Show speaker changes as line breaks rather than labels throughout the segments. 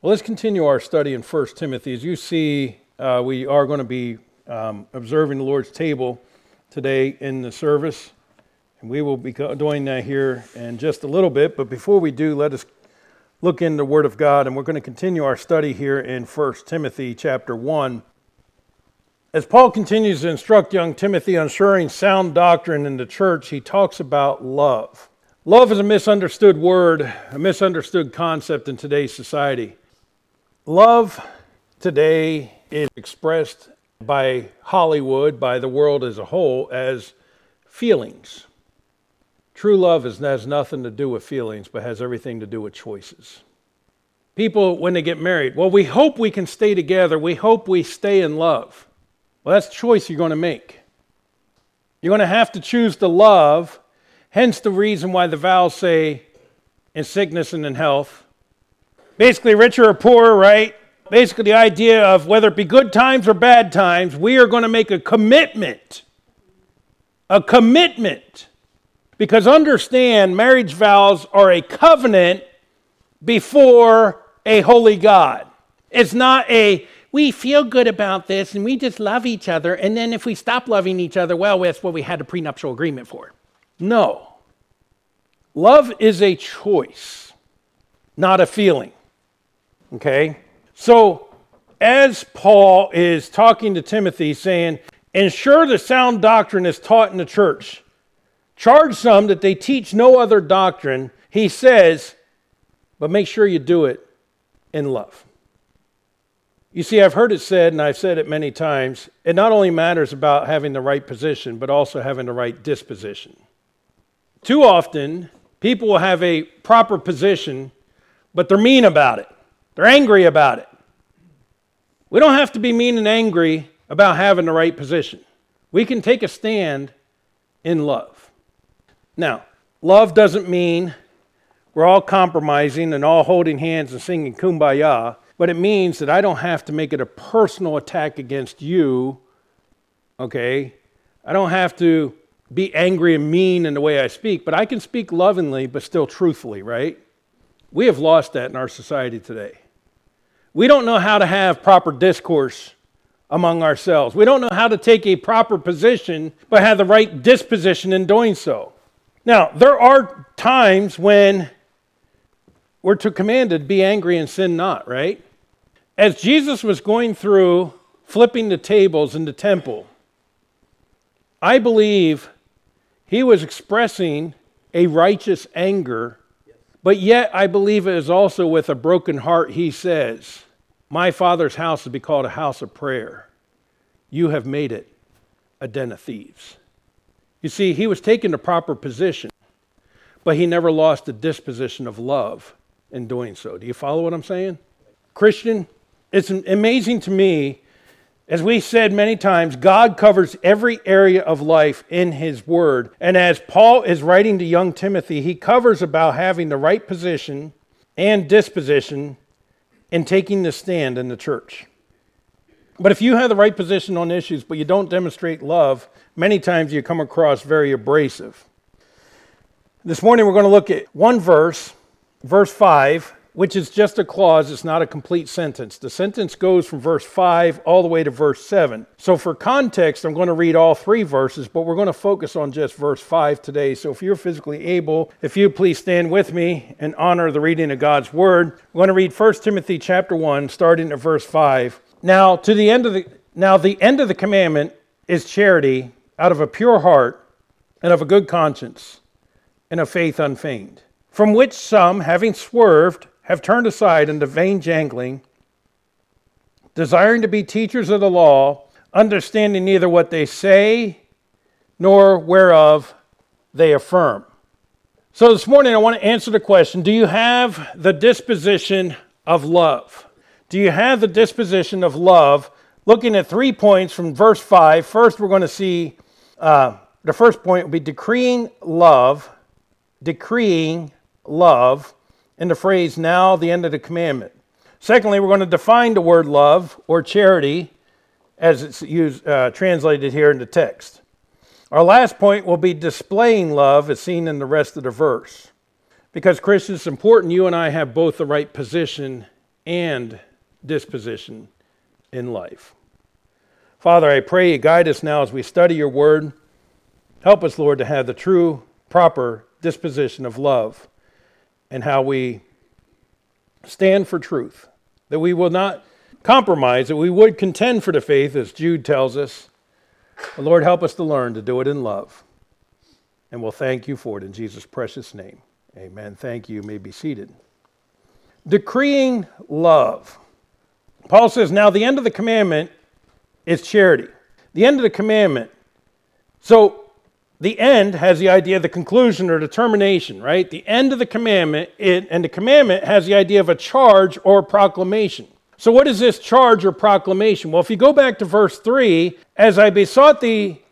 Well, let's continue our study in 1 Timothy. As you see, uh, we are going to be um, observing the Lord's table today in the service, and we will be doing that here in just a little bit. But before we do, let us look in the Word of God, and we're going to continue our study here in 1 Timothy chapter 1. As Paul continues to instruct young Timothy on ensuring sound doctrine in the church, he talks about love. Love is a misunderstood word, a misunderstood concept in today's society. Love today is expressed by Hollywood, by the world as a whole, as feelings. True love is, has nothing to do with feelings, but has everything to do with choices. People, when they get married, well, we hope we can stay together. We hope we stay in love. Well, that's choice you're going to make. You're going to have to choose to love, hence the reason why the vows say in sickness and in health basically richer or poorer, right? Basically, the idea of whether it be good times or bad times, we are going to make a commitment. A commitment. Because understand, marriage vows are a covenant before a holy God. It's not a, we feel good about this and we just love each other. And then if we stop loving each other, well, that's what we had a prenuptial agreement for. No. Love is a choice, not a feeling. Okay? So, as Paul is talking to Timothy, saying, Ensure the sound doctrine is taught in the church. Charge some that they teach no other doctrine. He says, but make sure you do it in love. You see, I've heard it said, and I've said it many times, it not only matters about having the right position, but also having the right disposition. Too often, people will have a proper position, but they're mean about it. They're angry about it. We don't have to be mean and angry about having the right position. We can take a stand in love. Now, love doesn't mean we're all compromising and all holding hands and singing kumbaya, but it means that I don't have to make it a personal attack against you, okay? I don't have to be angry and mean in the way I speak, but I can speak lovingly but still truthfully, right? We have lost that in our society today. We don't know how to have proper discourse among ourselves. We don't know how to take a proper position, but have the right disposition in doing so. Now, there are times when we're to commanded, be angry and sin not, right? As Jesus was going through flipping the tables in the temple, I believe he was expressing a righteous anger, but yet I believe it is also with a broken heart he says, my Father's house would be called a house of prayer. You have made it a den of thieves. You see, he was taking the proper position, but he never lost the disposition of love in doing so. Do you follow what I'm saying? Christian, it's amazing to me, as we said many times, God covers every area of life in his word. And as Paul is writing to young Timothy, he covers about having the right position and disposition in taking the stand in the church. But if you have the right position on issues, but you don't demonstrate love, many times you come across very abrasive. This morning we're going to look at one verse, verse 5, which is just a clause, it's not a complete sentence. The sentence goes from verse 5 all the way to verse 7. So, for context, I'm going to read all three verses, but we're going to focus on just verse 5 today. So, if you're physically able, if you please stand with me and honor the reading of God's word. We're going to read 1 Timothy chapter 1, starting at verse 5. Now, to the end of the now the end of the commandment is charity out of a pure heart and of a good conscience and of faith unfeigned, from which some, having swerved, have turned aside into vain jangling, desiring to be teachers of the law, understanding neither what they say nor whereof they affirm. So this morning I want to answer the question Do you have the disposition of love? Do you have the disposition of love? Looking at three points from verse 5. First, we're going to see uh, the first point will be decreeing love, decreeing love in the phrase, now the end of the commandment. Secondly, we're going to define the word love or charity as it's used, uh, translated here in the text. Our last point will be displaying love as seen in the rest of the verse. Because, Christians, it's important you and I have both the right position and disposition in life. Father, I pray you guide us now as we study your word. Help us, Lord, to have the true, proper disposition of love and how we stand for truth, that we will not compromise, that we would contend for the faith, as Jude tells us. But Lord, help us to learn to do it in love. And we'll thank you for it in Jesus' precious name. Amen. Thank you. You may be seated. Decreeing love. Paul says, Now the end of the commandment is charity. The end of the commandment. So the end has the idea of the conclusion or determination, right? The end of the commandment, it, and the commandment has the idea of a charge or proclamation. So, what is this charge or proclamation? Well, if you go back to verse 3, as I besought thee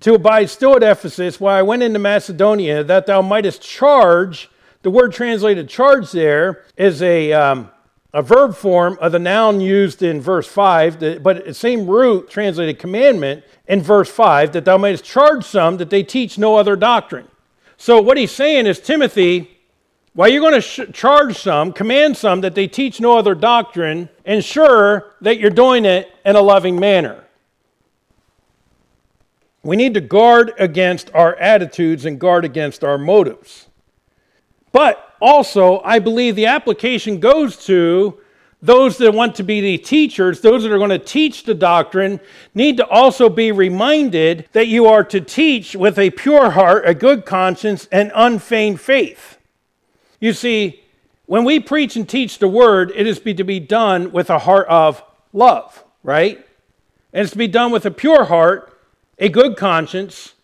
to abide still at Ephesus while I went into Macedonia, that thou mightest charge, the word translated charge there is a, um, a verb form of the noun used in verse 5, but the same root translated commandment in verse 5 that thou mayest charge some that they teach no other doctrine. So, what he's saying is, Timothy, while you're going to sh- charge some, command some that they teach no other doctrine, ensure that you're doing it in a loving manner. We need to guard against our attitudes and guard against our motives. But also, I believe the application goes to those that want to be the teachers, those that are going to teach the doctrine, need to also be reminded that you are to teach with a pure heart, a good conscience, and unfeigned faith. You see, when we preach and teach the word, it is to be done with a heart of love, right? And it's to be done with a pure heart, a good conscience,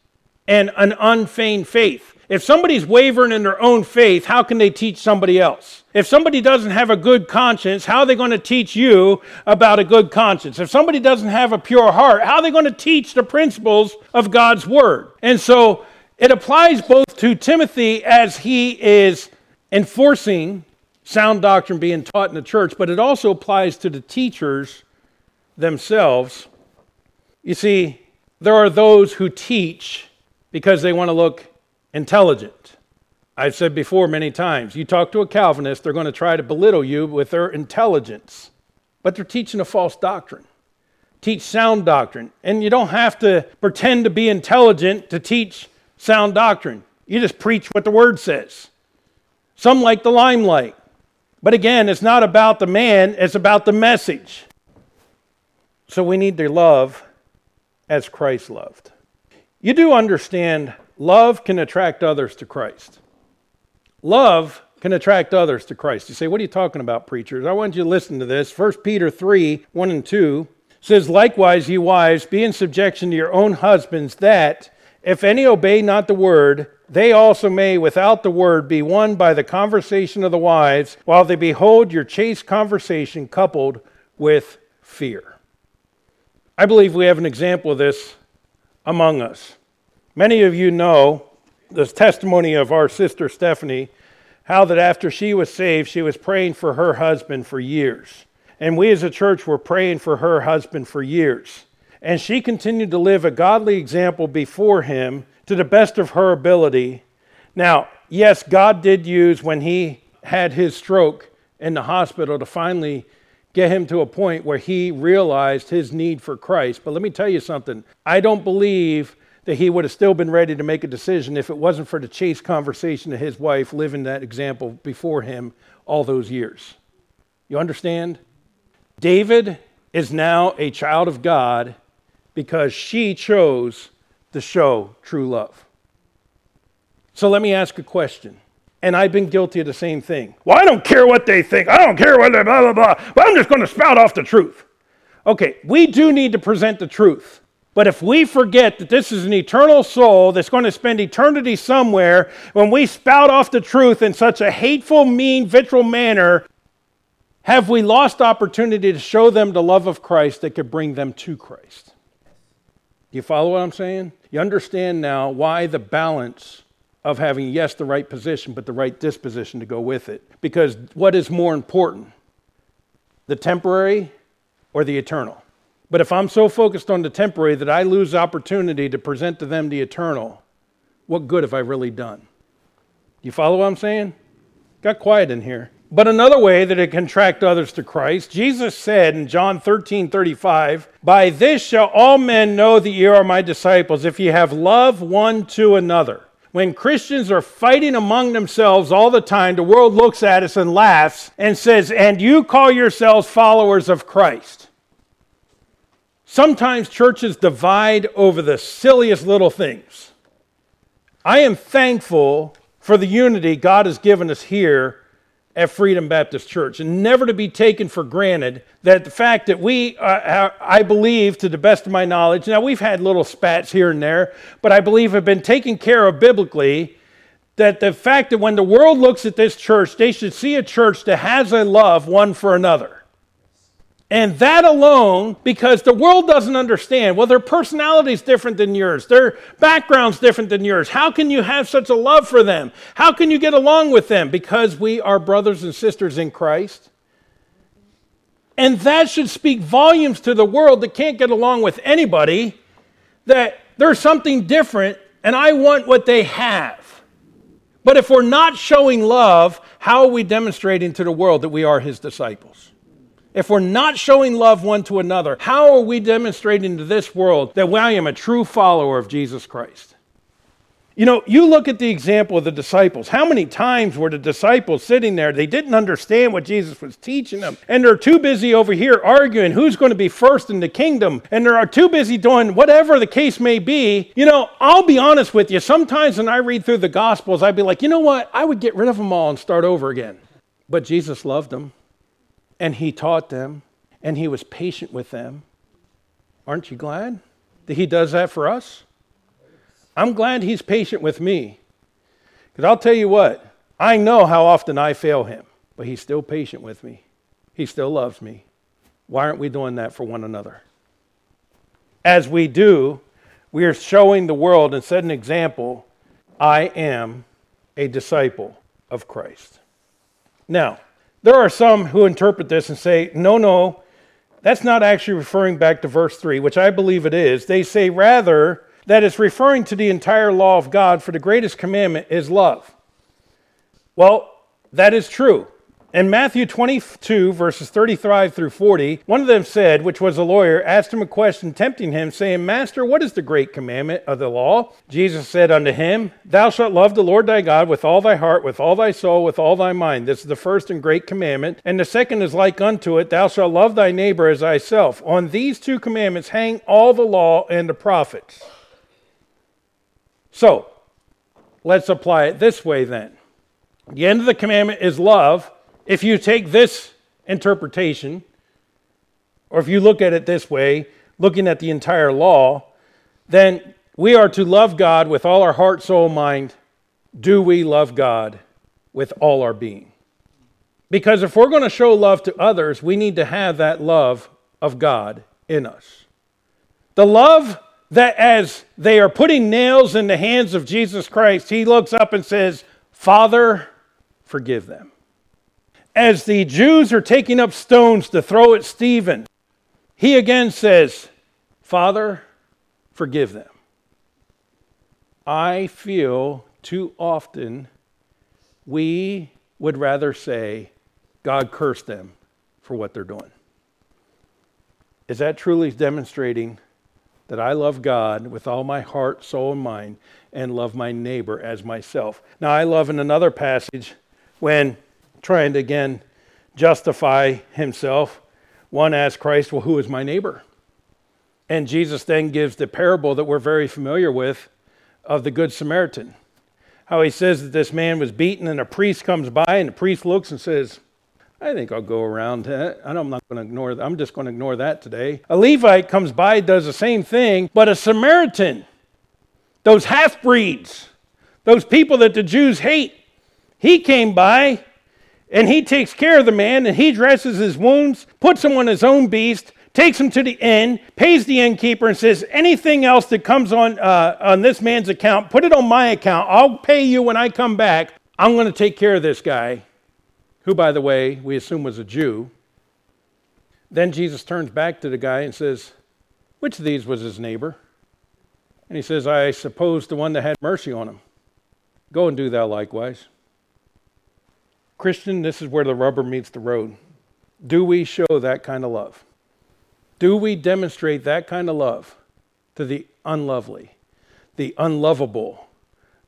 and an unfeigned faith. If somebody's wavering in their own faith, how can they teach somebody else? If somebody doesn't have a good conscience, how are they going to teach you about a good conscience? If somebody doesn't have a pure heart, how are they going to teach the principles of God's word? And so it applies both to Timothy as he is enforcing sound doctrine being taught in the church, but it also applies to the teachers themselves. You see, there are those who teach because they want to look intelligent. I've said before many times you talk to a Calvinist, they're going to try to belittle you with their intelligence, but they're teaching a false doctrine. Teach sound doctrine. And you don't have to pretend to be intelligent to teach sound doctrine. You just preach what the word says. Some like the limelight. But again, it's not about the man, it's about the message. So we need to love as Christ loved. You do understand love can attract others to Christ. Love can attract others to Christ. You say, What are you talking about, preachers? I want you to listen to this. 1 Peter 3 1 and 2 says, Likewise, ye wives, be in subjection to your own husbands, that if any obey not the word, they also may, without the word, be won by the conversation of the wives, while they behold your chaste conversation coupled with fear. I believe we have an example of this among us. Many of you know the testimony of our sister Stephanie, how that after she was saved, she was praying for her husband for years. And we as a church were praying for her husband for years. And she continued to live a godly example before him to the best of her ability. Now, yes, God did use when he had his stroke in the hospital to finally get him to a point where he realized his need for Christ. But let me tell you something. I don't believe that he would have still been ready to make a decision if it wasn't for the chaste conversation of his wife living that example before him all those years. You understand? David is now a child of God because she chose to show true love. So let me ask a question. And I've been guilty of the same thing. Well, I don't care what they think. I don't care what they blah, blah, blah. But I'm just going to spout off the truth. Okay, we do need to present the truth. But if we forget that this is an eternal soul that's going to spend eternity somewhere, when we spout off the truth in such a hateful, mean, vitriol manner, have we lost opportunity to show them the love of Christ that could bring them to Christ? You follow what I'm saying? You understand now why the balance of having, yes, the right position, but the right disposition to go with it. Because what is more important, the temporary or the eternal? But if I'm so focused on the temporary that I lose opportunity to present to them the eternal, what good have I really done? You follow what I'm saying? Got quiet in here. But another way that it can attract others to Christ, Jesus said in John 13 35, By this shall all men know that ye are my disciples, if ye have love one to another. When Christians are fighting among themselves all the time, the world looks at us and laughs and says, And you call yourselves followers of Christ. Sometimes churches divide over the silliest little things. I am thankful for the unity God has given us here at Freedom Baptist Church, and never to be taken for granted that the fact that we, uh, I believe, to the best of my knowledge, now we've had little spats here and there, but I believe have been taken care of biblically. That the fact that when the world looks at this church, they should see a church that has a love one for another. And that alone, because the world doesn't understand, well, their personality is different than yours, their background's different than yours. How can you have such a love for them? How can you get along with them? Because we are brothers and sisters in Christ. And that should speak volumes to the world that can't get along with anybody, that there's something different, and I want what they have. But if we're not showing love, how are we demonstrating to the world that we are his disciples? If we're not showing love one to another, how are we demonstrating to this world that I am a true follower of Jesus Christ? You know, you look at the example of the disciples. How many times were the disciples sitting there? They didn't understand what Jesus was teaching them. And they're too busy over here arguing who's going to be first in the kingdom. And they're too busy doing whatever the case may be. You know, I'll be honest with you. Sometimes when I read through the Gospels, I'd be like, you know what? I would get rid of them all and start over again. But Jesus loved them and he taught them and he was patient with them. Aren't you glad that he does that for us? I'm glad he's patient with me. Because I'll tell you what, I know how often I fail him, but he's still patient with me. He still loves me. Why aren't we doing that for one another? As we do, we are showing the world and set an example I am a disciple of Christ. Now, there are some who interpret this and say, no, no, that's not actually referring back to verse 3, which I believe it is. They say rather that it's referring to the entire law of God, for the greatest commandment is love. Well, that is true. In Matthew 22, verses 35 through 40, one of them said, which was a lawyer, asked him a question, tempting him, saying, Master, what is the great commandment of the law? Jesus said unto him, Thou shalt love the Lord thy God with all thy heart, with all thy soul, with all thy mind. This is the first and great commandment. And the second is like unto it, Thou shalt love thy neighbor as thyself. On these two commandments hang all the law and the prophets. So, let's apply it this way then. The end of the commandment is love. If you take this interpretation, or if you look at it this way, looking at the entire law, then we are to love God with all our heart, soul, mind. Do we love God with all our being? Because if we're going to show love to others, we need to have that love of God in us. The love that as they are putting nails in the hands of Jesus Christ, he looks up and says, Father, forgive them as the Jews are taking up stones to throw at Stephen, he again says, Father, forgive them. I feel too often we would rather say, God curse them for what they're doing. Is that truly demonstrating that I love God with all my heart, soul, and mind, and love my neighbor as myself? Now, I love in another passage when trying to again justify himself, one asked Christ, Well, who is my neighbor? And Jesus then gives the parable that we're very familiar with of the Good Samaritan. How he says that this man was beaten, and a priest comes by, and the priest looks and says, I think I'll go around. I'm not going to ignore that. I'm just going to ignore that today. A Levite comes by, does the same thing, but a Samaritan, those half breeds, those people that the Jews hate, he came by and he takes care of the man and he dresses his wounds, puts him on his own beast, takes him to the inn, pays the innkeeper, and says, Anything else that comes on, uh, on this man's account, put it on my account. I'll pay you when I come back. I'm going to take care of this guy, who, by the way, we assume was a Jew. Then Jesus turns back to the guy and says, Which of these was his neighbor? And he says, I suppose the one that had mercy on him. Go and do thou likewise. Christian, this is where the rubber meets the road. Do we show that kind of love? Do we demonstrate that kind of love to the unlovely, the unlovable,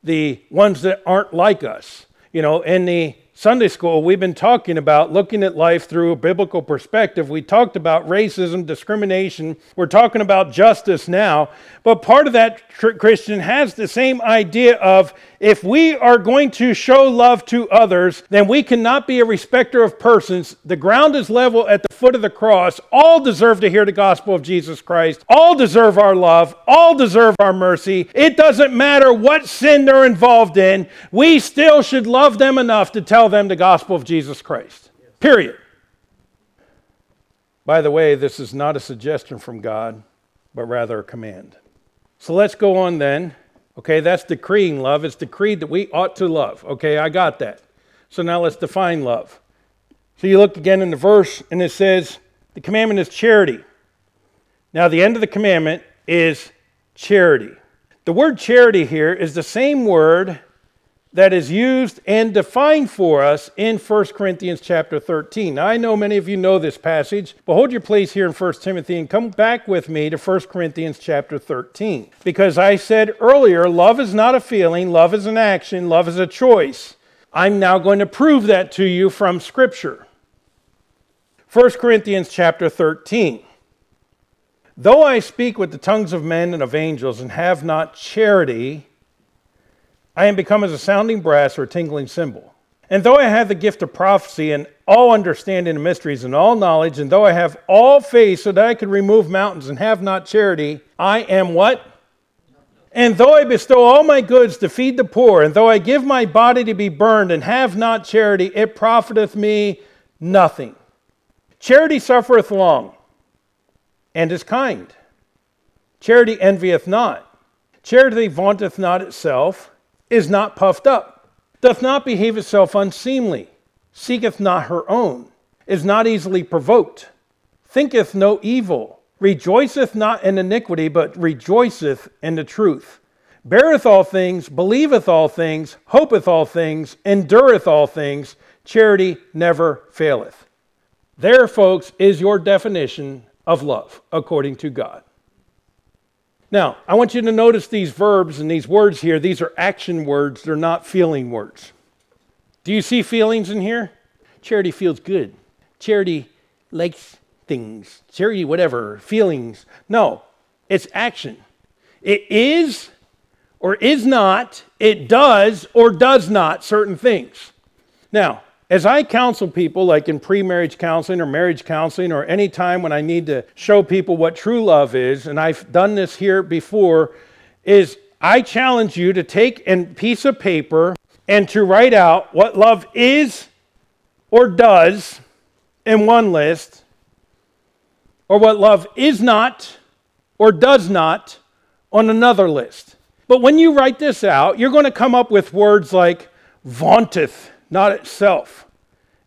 the ones that aren't like us? You know, in the Sunday school, we've been talking about looking at life through a biblical perspective. We talked about racism, discrimination. We're talking about justice now. But part of that Christian has the same idea of if we are going to show love to others, then we cannot be a respecter of persons. The ground is level at the foot of the cross. All deserve to hear the gospel of Jesus Christ. All deserve our love. All deserve our mercy. It doesn't matter what sin they're involved in. We still should love them enough to tell them the gospel of Jesus Christ. Period. By the way, this is not a suggestion from God, but rather a command. So let's go on then. Okay, that's decreeing love. It's decreed that we ought to love. Okay, I got that. So now let's define love. So you look again in the verse, and it says, the commandment is charity. Now, the end of the commandment is charity. The word charity here is the same word that is used and defined for us in 1 Corinthians chapter 13. Now, I know many of you know this passage, but hold your place here in 1 Timothy and come back with me to 1 Corinthians chapter 13. Because I said earlier, love is not a feeling, love is an action, love is a choice. I'm now going to prove that to you from Scripture. 1 Corinthians chapter 13. Though I speak with the tongues of men and of angels and have not charity, I am become as a sounding brass or a tingling cymbal. And though I have the gift of prophecy and all understanding of mysteries and all knowledge, and though I have all faith so that I could remove mountains and have not charity, I am what? And though I bestow all my goods to feed the poor, and though I give my body to be burned and have not charity, it profiteth me nothing. Charity suffereth long and is kind. Charity envieth not. Charity vaunteth not itself is not puffed up, doth not behave itself unseemly, seeketh not her own, is not easily provoked, thinketh no evil, rejoiceth not in iniquity, but rejoiceth in the truth, beareth all things, believeth all things, hopeth all things, endureth all things. Charity never faileth. There, folks, is your definition of love according to God. Now, I want you to notice these verbs and these words here. These are action words, they're not feeling words. Do you see feelings in here? Charity feels good. Charity likes things. Charity, whatever, feelings. No, it's action. It is or is not, it does or does not certain things. Now, as I counsel people, like in pre marriage counseling or marriage counseling, or any time when I need to show people what true love is, and I've done this here before, is I challenge you to take a piece of paper and to write out what love is or does in one list, or what love is not or does not on another list. But when you write this out, you're going to come up with words like vaunteth not itself,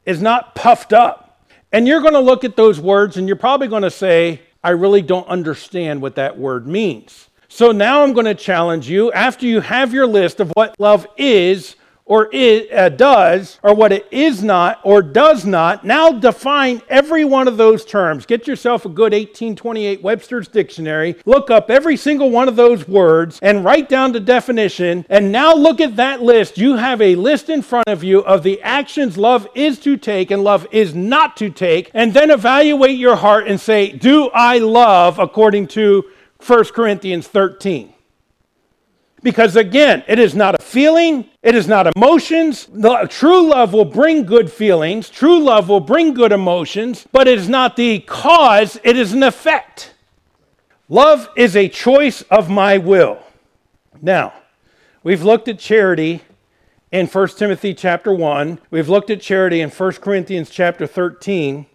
is not puffed up. And you're going to look at those words and you're probably going to say, I really don't understand what that word means. So now I'm going to challenge you after you have your list of what love is or it uh, does, or what it is not or does not, now define every one of those terms. Get yourself a good 1828 Webster's Dictionary, look up every single one of those words, and write down the definition. And now look at that list. You have a list in front of you of the actions love is to take and love is not to take, and then evaluate your heart and say, Do I love according to 1 Corinthians 13? Because again, it is not a feeling, it is not emotions. The, true love will bring good feelings, true love will bring good emotions, but it is not the cause, it is an effect. Love is a choice of my will. Now, we've looked at charity in 1 Timothy chapter 1. We've looked at charity in 1 Corinthians chapter 13.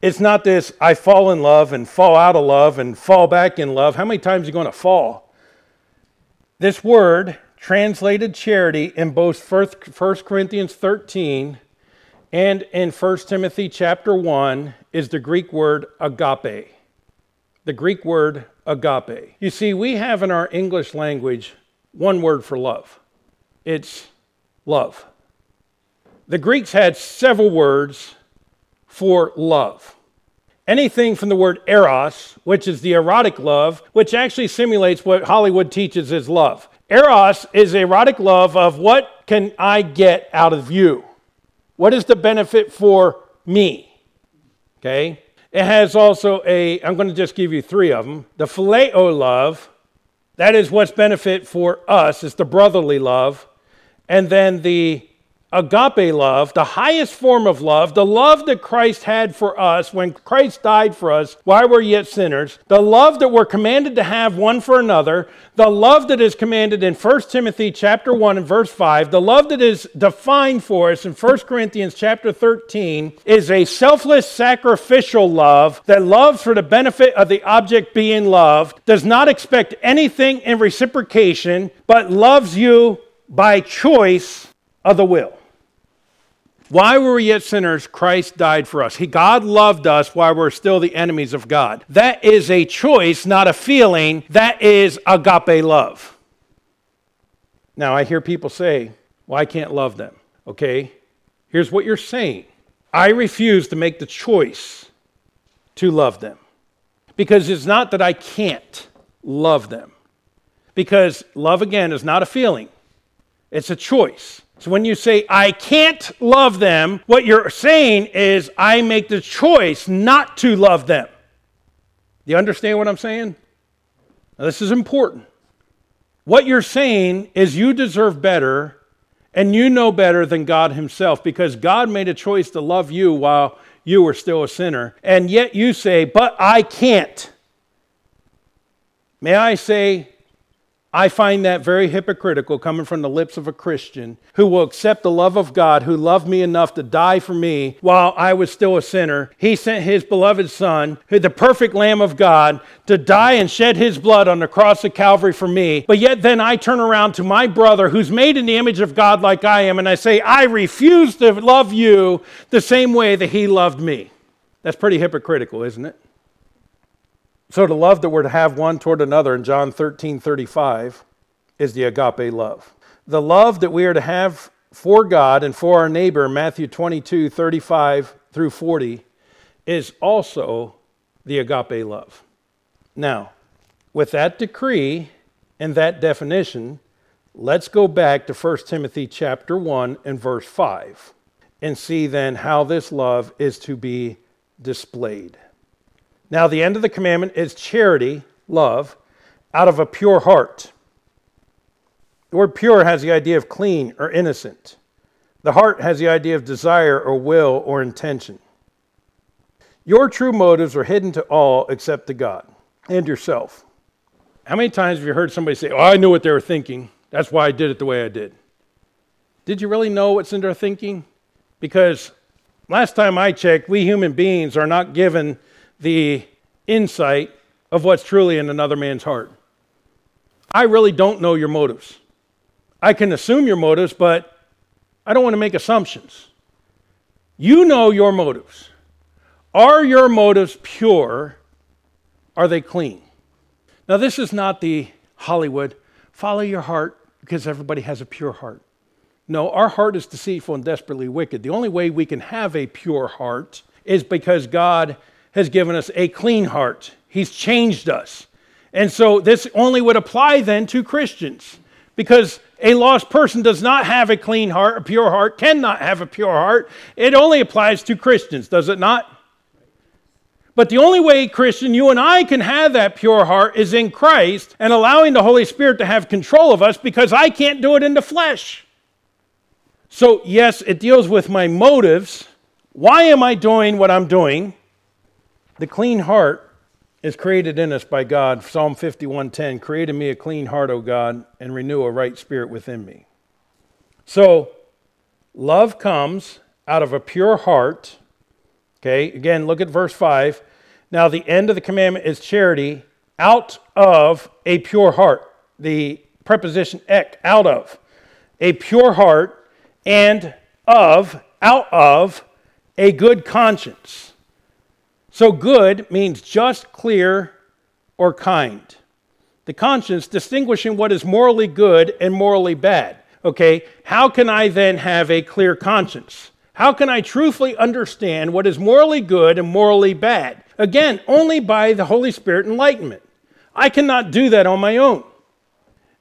It's not this I fall in love and fall out of love and fall back in love. How many times are you going to fall? This word, translated charity, in both 1 Corinthians 13 and in 1 Timothy chapter 1, is the Greek word agape. The Greek word agape. You see, we have in our English language one word for love it's love. the Greeks had several words for love. Anything from the word eros, which is the erotic love, which actually simulates what Hollywood teaches is love. Eros is erotic love of what can I get out of you? What is the benefit for me? Okay? It has also a, I'm going to just give you three of them. The phileo love, that is what's benefit for us, it's the brotherly love. And then the agape love, the highest form of love, the love that Christ had for us when Christ died for us while we're yet sinners, the love that we're commanded to have one for another, the love that is commanded in 1 Timothy chapter 1 and verse 5, the love that is defined for us in 1 Corinthians chapter 13 is a selfless sacrificial love that loves for the benefit of the object being loved, does not expect anything in reciprocation, but loves you by choice of the will. Why were we yet sinners, Christ died for us. He, God loved us while we're still the enemies of God. That is a choice, not a feeling. That is agape love. Now, I hear people say, well, I can't love them. Okay, here's what you're saying I refuse to make the choice to love them. Because it's not that I can't love them. Because love, again, is not a feeling, it's a choice. So when you say, I can't love them, what you're saying is, I make the choice not to love them. Do you understand what I'm saying? Now, this is important. What you're saying is, you deserve better and you know better than God Himself because God made a choice to love you while you were still a sinner. And yet you say, But I can't. May I say, I find that very hypocritical coming from the lips of a Christian who will accept the love of God, who loved me enough to die for me while I was still a sinner. He sent his beloved Son, the perfect Lamb of God, to die and shed his blood on the cross of Calvary for me. But yet then I turn around to my brother who's made in the image of God like I am, and I say, I refuse to love you the same way that he loved me. That's pretty hypocritical, isn't it? So, the love that we're to have one toward another in John 13 35 is the agape love. The love that we are to have for God and for our neighbor, Matthew 22 35 through 40, is also the agape love. Now, with that decree and that definition, let's go back to 1 Timothy chapter 1 and verse 5 and see then how this love is to be displayed. Now, the end of the commandment is charity, love, out of a pure heart. The word pure has the idea of clean or innocent. The heart has the idea of desire or will or intention. Your true motives are hidden to all except to God and yourself. How many times have you heard somebody say, Oh, I knew what they were thinking. That's why I did it the way I did? Did you really know what's in their thinking? Because last time I checked, we human beings are not given the insight of what's truly in another man's heart. I really don't know your motives. I can assume your motives, but I don't want to make assumptions. You know your motives. Are your motives pure? Are they clean? Now, this is not the Hollywood follow your heart because everybody has a pure heart. No, our heart is deceitful and desperately wicked. The only way we can have a pure heart is because God has given us a clean heart. He's changed us. And so this only would apply then to Christians because a lost person does not have a clean heart, a pure heart, cannot have a pure heart. It only applies to Christians, does it not? But the only way, Christian, you and I can have that pure heart is in Christ and allowing the Holy Spirit to have control of us because I can't do it in the flesh. So, yes, it deals with my motives. Why am I doing what I'm doing? The clean heart is created in us by God. Psalm 51:10, "Create in me a clean heart, O God, and renew a right spirit within me." So, love comes out of a pure heart. Okay, again, look at verse 5. Now, the end of the commandment is charity out of a pure heart. The preposition ek, out of. A pure heart and of, out of, a good conscience. So, good means just, clear, or kind. The conscience distinguishing what is morally good and morally bad. Okay, how can I then have a clear conscience? How can I truthfully understand what is morally good and morally bad? Again, only by the Holy Spirit enlightenment. I cannot do that on my own.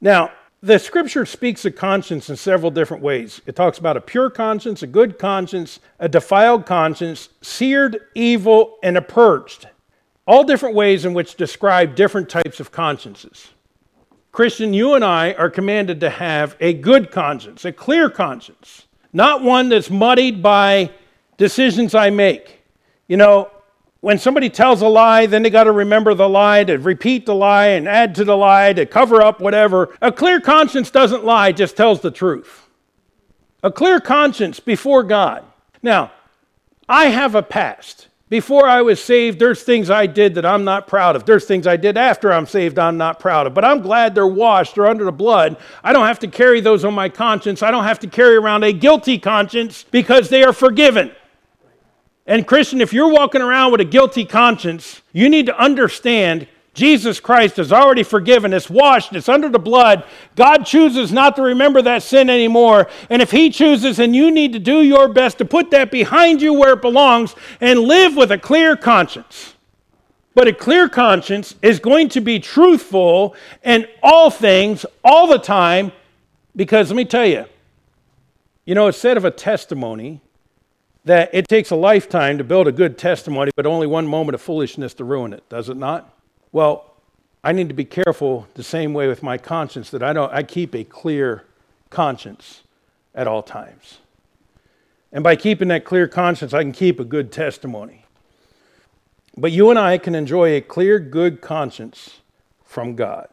Now, the scripture speaks of conscience in several different ways. It talks about a pure conscience, a good conscience, a defiled conscience, seared, evil, and a purged. All different ways in which describe different types of consciences. Christian, you and I are commanded to have a good conscience, a clear conscience, not one that's muddied by decisions I make. You know, when somebody tells a lie, then they got to remember the lie, to repeat the lie, and add to the lie, to cover up whatever. A clear conscience doesn't lie, just tells the truth. A clear conscience before God. Now, I have a past. Before I was saved, there's things I did that I'm not proud of. There's things I did after I'm saved I'm not proud of. But I'm glad they're washed, they're under the blood. I don't have to carry those on my conscience. I don't have to carry around a guilty conscience because they are forgiven. And, Christian, if you're walking around with a guilty conscience, you need to understand Jesus Christ has already forgiven, it's washed, it's under the blood. God chooses not to remember that sin anymore. And if He chooses, and you need to do your best to put that behind you where it belongs and live with a clear conscience. But a clear conscience is going to be truthful in all things, all the time, because let me tell you, you know, said of a testimony that it takes a lifetime to build a good testimony, but only one moment of foolishness to ruin it, does it not? Well, I need to be careful the same way with my conscience that I don't I keep a clear conscience at all times. And by keeping that clear conscience, I can keep a good testimony. But you and I can enjoy a clear, good conscience from God.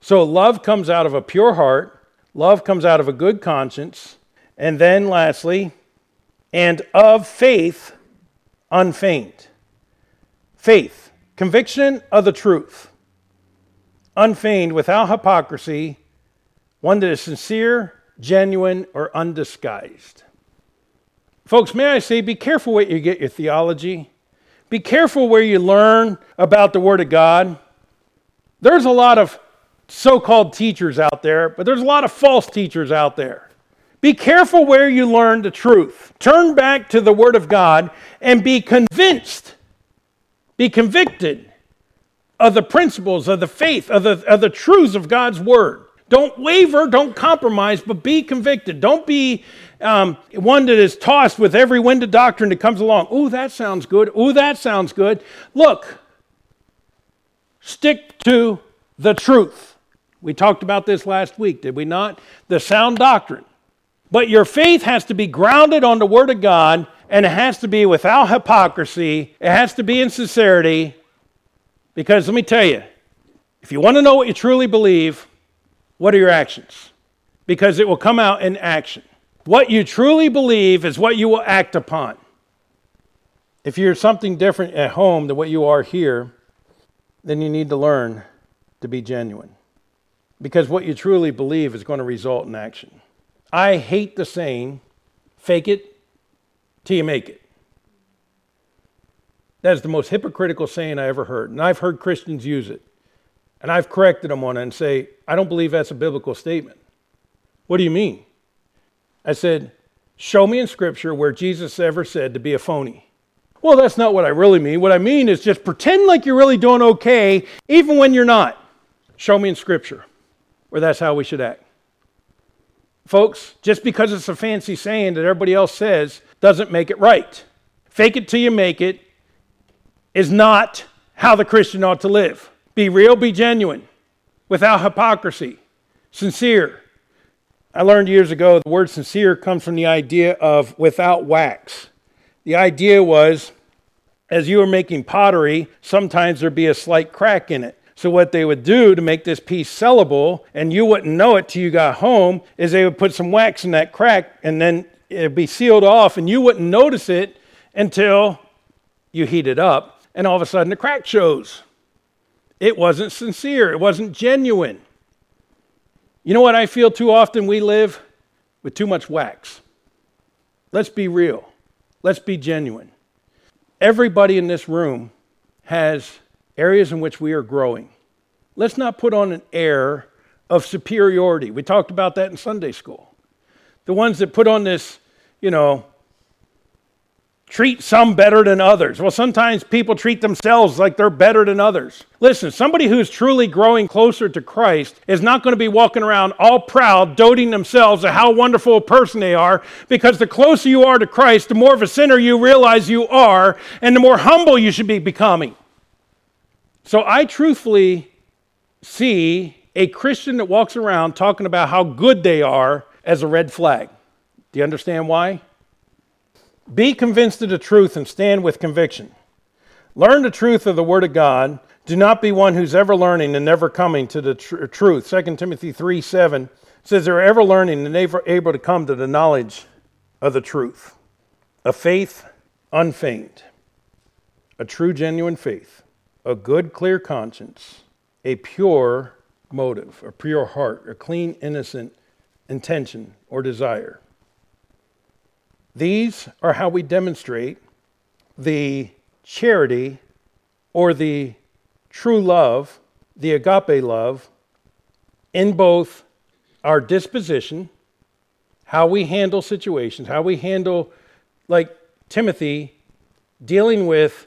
So love comes out of a pure heart, love comes out of a good conscience, and then lastly, and of faith unfeigned. Faith Conviction of the truth, unfeigned, without hypocrisy, one that is sincere, genuine, or undisguised. Folks, may I say, be careful where you get your theology. Be careful where you learn about the Word of God. There's a lot of so called teachers out there, but there's a lot of false teachers out there. Be careful where you learn the truth. Turn back to the Word of God and be convinced be convicted of the principles of the faith, of the, of the truths of God's word. Don't waver, don't compromise, but be convicted. Don't be um, one that is tossed with every wind of doctrine that comes along. Oh, that sounds good. Oh, that sounds good. Look, stick to the truth. We talked about this last week, did we not? The sound doctrine. But your faith has to be grounded on the Word of God and it has to be without hypocrisy, it has to be in sincerity. Because let me tell you, if you want to know what you truly believe, what are your actions? Because it will come out in action. What you truly believe is what you will act upon. If you're something different at home than what you are here, then you need to learn to be genuine. Because what you truly believe is going to result in action. I hate the saying, fake it till you make it. That is the most hypocritical saying I ever heard. And I've heard Christians use it. And I've corrected them on it and say, I don't believe that's a biblical statement. What do you mean? I said, Show me in Scripture where Jesus ever said to be a phony. Well, that's not what I really mean. What I mean is just pretend like you're really doing okay, even when you're not. Show me in Scripture where that's how we should act. Folks, just because it's a fancy saying that everybody else says doesn't make it right. Fake it till you make it is not how the Christian ought to live. Be real, be genuine, without hypocrisy, sincere. I learned years ago the word sincere comes from the idea of without wax. The idea was as you were making pottery, sometimes there'd be a slight crack in it. So, what they would do to make this piece sellable, and you wouldn't know it till you got home, is they would put some wax in that crack and then it'd be sealed off, and you wouldn't notice it until you heat it up, and all of a sudden the crack shows. It wasn't sincere, it wasn't genuine. You know what I feel too often we live? With too much wax. Let's be real. Let's be genuine. Everybody in this room has areas in which we are growing. Let's not put on an air of superiority. We talked about that in Sunday school. The ones that put on this, you know, treat some better than others. Well, sometimes people treat themselves like they're better than others. Listen, somebody who's truly growing closer to Christ is not going to be walking around all proud, doting themselves of how wonderful a person they are, because the closer you are to Christ, the more of a sinner you realize you are, and the more humble you should be becoming. So I truthfully see a Christian that walks around talking about how good they are as a red flag. Do you understand why? Be convinced of the truth and stand with conviction. Learn the truth of the Word of God. Do not be one who's ever learning and never coming to the tr- truth. 2 Timothy 3 7 says they're ever learning and never able to come to the knowledge of the truth. A faith unfeigned, a true, genuine faith, a good, clear conscience, a pure motive, a pure heart, a clean, innocent intention or desire. These are how we demonstrate the charity or the true love, the agape love, in both our disposition, how we handle situations, how we handle, like Timothy, dealing with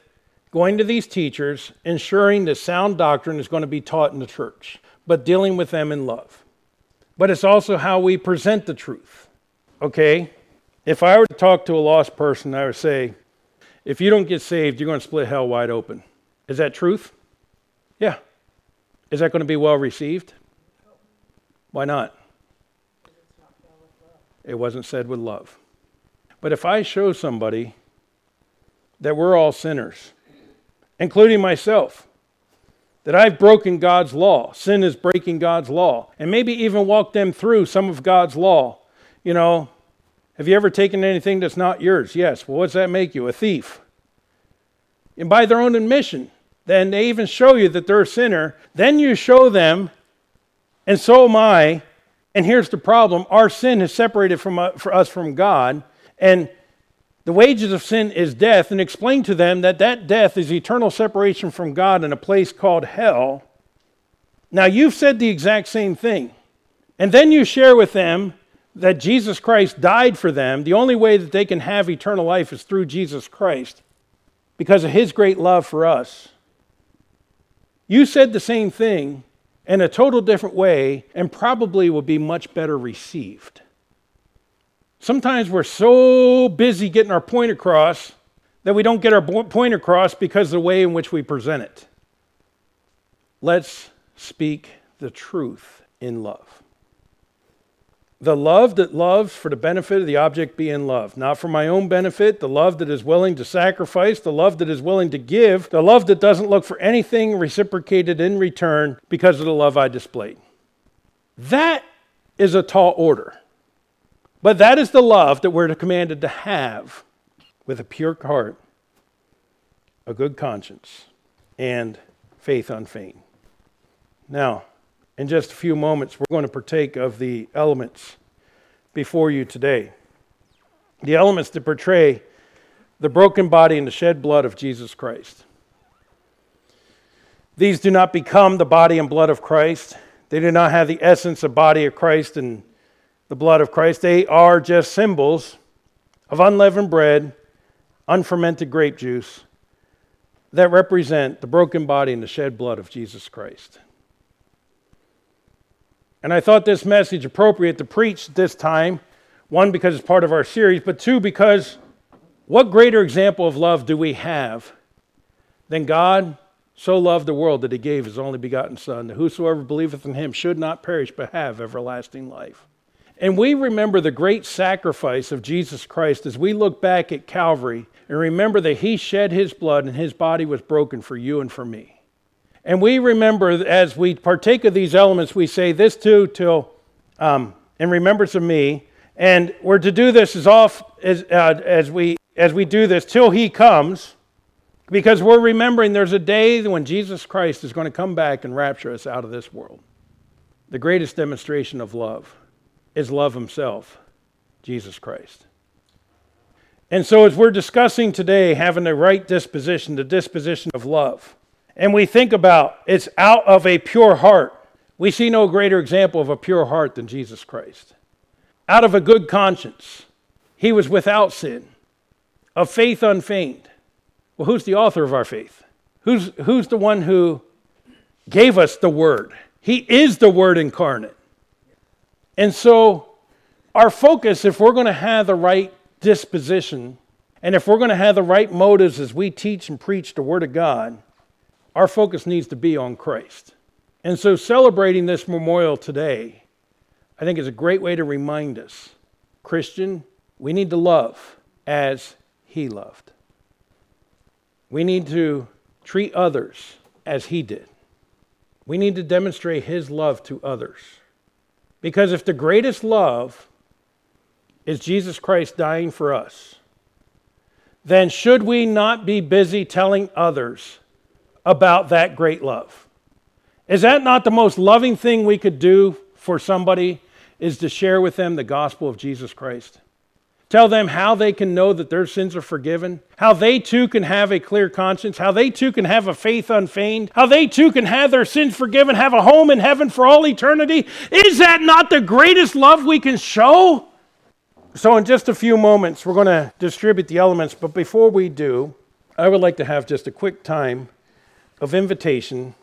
going to these teachers, ensuring that sound doctrine is going to be taught in the church, but dealing with them in love. But it's also how we present the truth. Okay? If I were to talk to a lost person, I would say, if you don't get saved, you're going to split hell wide open. Is that truth? Yeah. Is that going to be well received? Why not? It wasn't said with love. But if I show somebody that we're all sinners, including myself, that I've broken God's law, sin is breaking God's law, and maybe even walk them through some of God's law, you know, have you ever taken anything that's not yours? Yes. Well, what does that make you? A thief. And by their own admission, then they even show you that they're a sinner. Then you show them, and so am I. And here's the problem our sin has separated from, uh, for us from God. And the wages of sin is death. And explain to them that that death is eternal separation from God in a place called hell. Now, you've said the exact same thing. And then you share with them that Jesus Christ died for them, the only way that they can have eternal life is through Jesus Christ because of his great love for us. You said the same thing in a total different way and probably will be much better received. Sometimes we're so busy getting our point across that we don't get our point across because of the way in which we present it. Let's speak the truth in love. The love that loves for the benefit of the object being loved, not for my own benefit, the love that is willing to sacrifice, the love that is willing to give, the love that doesn't look for anything reciprocated in return because of the love I displayed. That is a tall order. But that is the love that we're commanded to have with a pure heart, a good conscience, and faith unfeigned. Now, in just a few moments, we're going to partake of the elements before you today. The elements that portray the broken body and the shed blood of Jesus Christ. These do not become the body and blood of Christ. They do not have the essence of body of Christ and the blood of Christ. They are just symbols of unleavened bread, unfermented grape juice that represent the broken body and the shed blood of Jesus Christ. And I thought this message appropriate to preach this time. One, because it's part of our series, but two, because what greater example of love do we have than God so loved the world that he gave his only begotten Son, that whosoever believeth in him should not perish but have everlasting life. And we remember the great sacrifice of Jesus Christ as we look back at Calvary and remember that he shed his blood and his body was broken for you and for me. And we remember as we partake of these elements, we say this too till um, in remembrance of me. And we're to do this as oft as, uh, as we as we do this till he comes, because we're remembering there's a day when Jesus Christ is going to come back and rapture us out of this world. The greatest demonstration of love is love himself, Jesus Christ. And so, as we're discussing today, having the right disposition, the disposition of love, and we think about it's out of a pure heart. We see no greater example of a pure heart than Jesus Christ. Out of a good conscience, he was without sin, of faith unfeigned. Well, who's the author of our faith? Who's, who's the one who gave us the Word? He is the Word incarnate. And so, our focus, if we're going to have the right disposition, and if we're going to have the right motives as we teach and preach the Word of God, our focus needs to be on Christ. And so, celebrating this memorial today, I think is a great way to remind us Christian, we need to love as He loved. We need to treat others as He did. We need to demonstrate His love to others. Because if the greatest love is Jesus Christ dying for us, then should we not be busy telling others about that great love? Is that not the most loving thing we could do for somebody is to share with them the gospel of Jesus Christ? Tell them how they can know that their sins are forgiven, how they too can have a clear conscience, how they too can have a faith unfeigned, how they too can have their sins forgiven, have a home in heaven for all eternity. Is that not the greatest love we can show? So, in just a few moments, we're going to distribute the elements, but before we do, I would like to have just a quick time of invitation